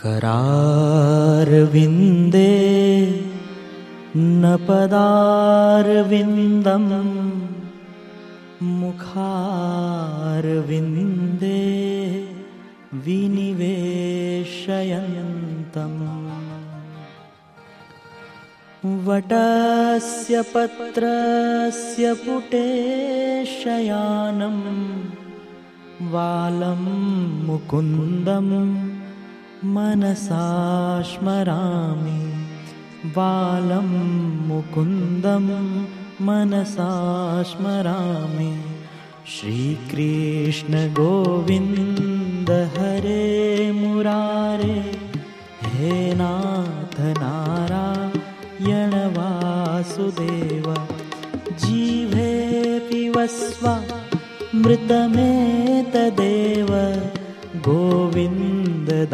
करारविन्दे न पदारविन्दम् मुखारविन्दे विनिवेशयन्तम्। वटस्य पत्रस्य पुटे शयानं वालं मुकुन्दम् मनसा स्मरामि बालं मुकुन्दं मनसा स्मरामि श्रीकृष्णगोविन्द हरे मुरारे हे नाथनारायणवासुदेव जीवे पिबस्व मृतमेतदेव गोविन्द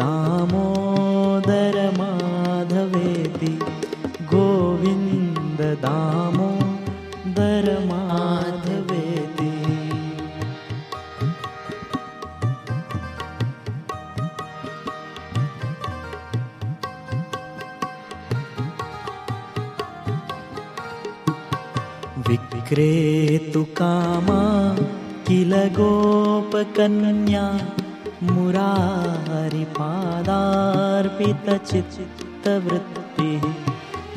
दामोदर माधवेति गोविन्द दामोदर माधवेति विक्रेतुकामा किल गोपकन्या मुरारिपादार्पितचित्तवृत्तिः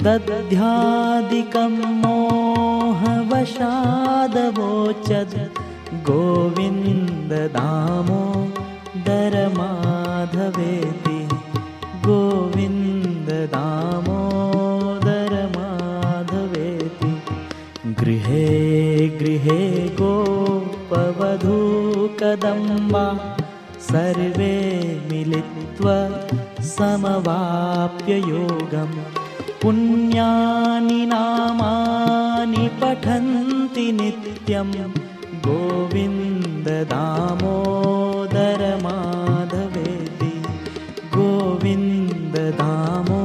दध्यादिकं मोहवशादवोचद् गोविन्द दामो दरमाधवेति गोविन्द दामोदरमाधवेति गृहे गृहे गोपवधूकदम्बा सर्वे मिलित्वा समवाप्य योगं पुण्यानि नामानि पठन्ति नित्यं गोविन्द दामोदर माधवेति गोविन्द दामोदर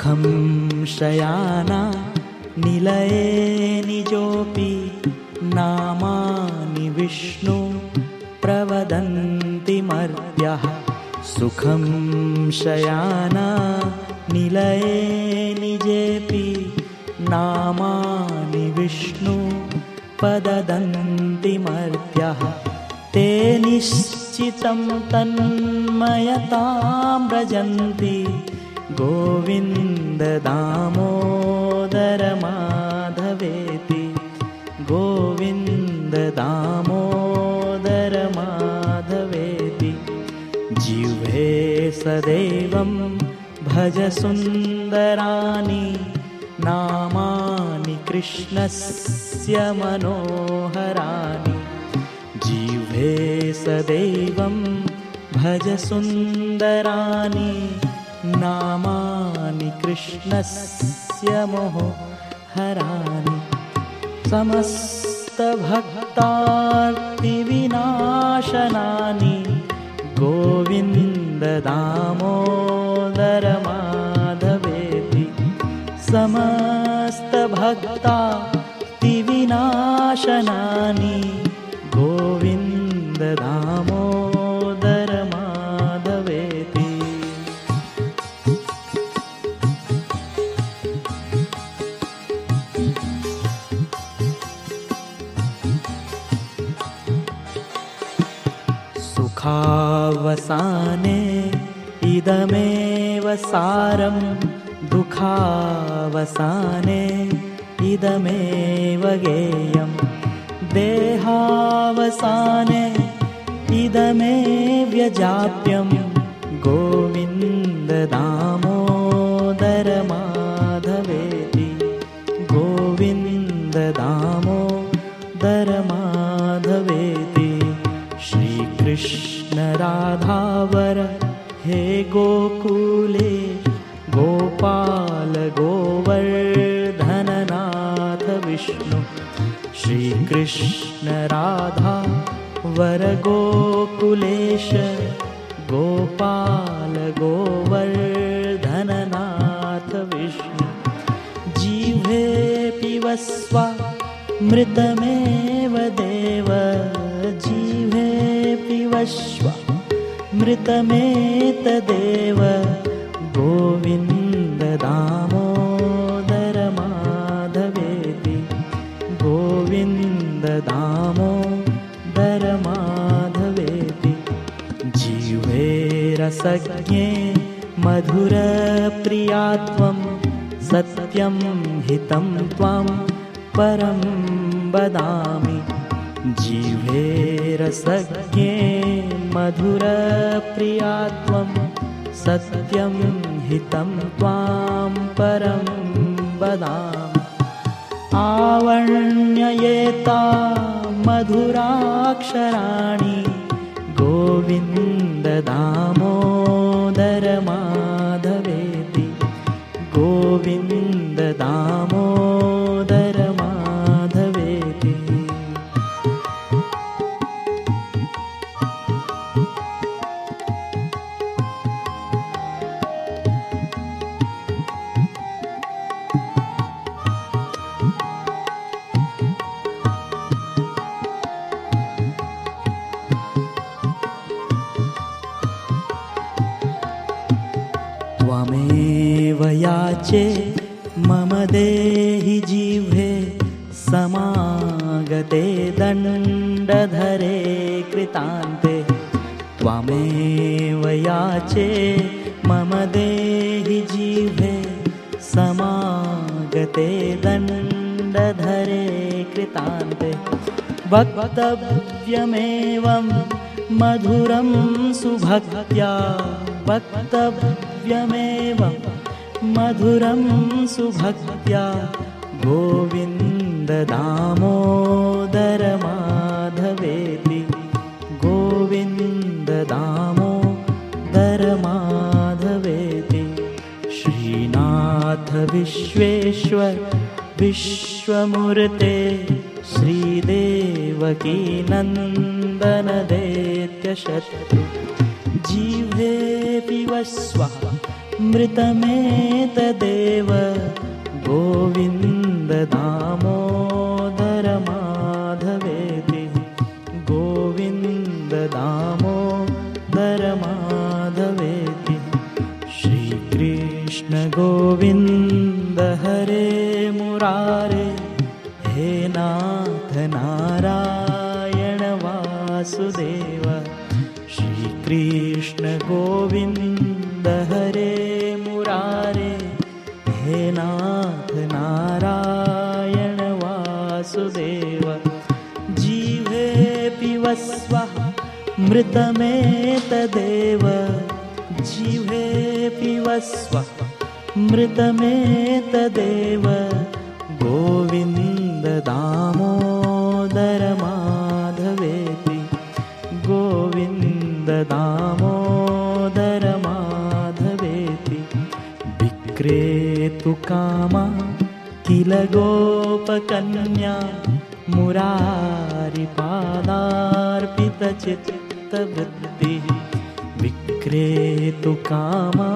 सुखं शयाना निलये निजोऽपि नामानि विष्णु प्रवदन्ति मर्त्यः। सुखं शयाना निलये निजेऽपि नामानि विष्णु पददन्ति मर्त्यः। ते निश्चितं तन्मयतां व्रजन्ति गोविन्द दामोदर माधवेति गोविन्द दामोदर माधवेति जिह्वे सदैवं भज सुन्दराणि नामानि कृष्णस्य मनोहराणि। जिह्वे सदैवं भज सुन्दराणि नामानि कृष्णस्य मोहराणि समस्तभक्तार्तिविनाशनानि गोविन्द दामोदर माधवेति समस्तभक्तार्तिविनाशनानि सुखावसाने इदमेव सारं दुःखावसाने इदमेव गेयं देहावसाने इदमेव्यजाप्यं गोविन्द दामोदर कृष्णराधावर हे गोकुले गोपाल गोवर्धननाथ विष्णु श्रीकृष्णराधा वर गोकुलेश गोपालगोवर्धननाथ विष्णु। जीवे पिवस्वा मृतमेव देव। जीवे पिबस्व मृतमेतदेव गोविन्द दामोदर माधवेति गोविन्द दामोदर माधवेति जीवेरसज्ञे मधुरप्रिया त्वं सत्यं हितं त्वां परं वदामि जीवेरसज्ञे मधुरप्रिया त्वं सत्यं हितं त्वां परं वदामि। आवण्ययेता मधुराक्षराणि गोविन्ददामोदरमाधवेति याचे मम देहि जिह्वे समागते दण्डधरे कृतान्ते। त्वमेव याचे मम देहि जिह्वे समागते दण्डधरे कृतान्ते। वक्तव्यमेवं मधुरं सुभक्त्या। वक्तव्यमेवं मधुरं सुभक्त्या गोविन्ददामोदरमाधवेति। गोविन्ददामोदरमाधवेति। श्रीनाथ विश्वेश्वर विश्वमूर्ते श्रीदेवकी नन्दनदैत्यशत्रु। जीवे पिबस्व मृतमेतदेव गोविन्द दामोदर माधवेति गोविन्द दामोदर माधवेति श्रीकृष्ण गोविन्द हरे मुरारे हे नाथ नारायण वासुदेव श्रीकृष्ण मृतमेतदेव जीवे पिबस्व मृतमेतदेव गोविन्द दामोदर माधवेति गोविन्द दामोदर माधवेति विक्रेतु कामा किल गोपकन्या मुरारिपादार्पितचित्तवृत्तिः विक्रेतु कामा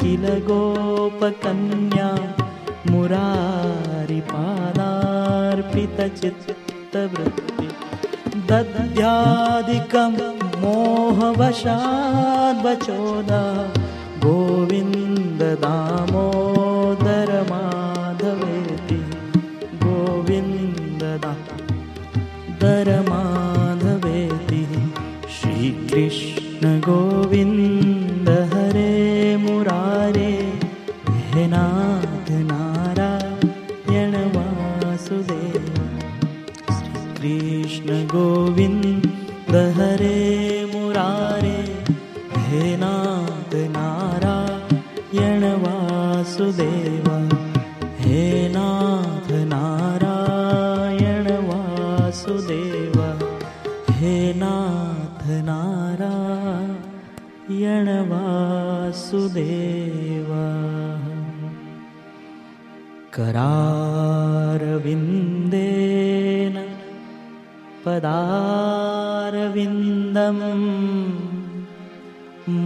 किल गोपकन्या मुरारिपादार्पितचित्तवृत्तिः। दद्यादिकं मोहवशाद्वचोदा। गोविन्द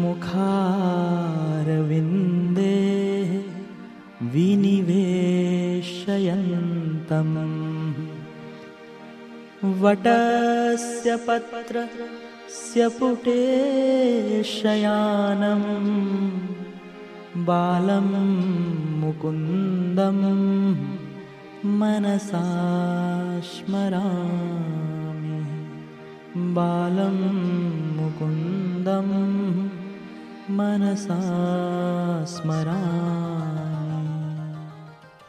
मुखारविन्दे विनिवेशयन् वटस्य पत्रस्य पुटे शयानं बालं मुकुन्दं मनसा स्मरामि बालं मुकुन्दं मनसा स्मरामि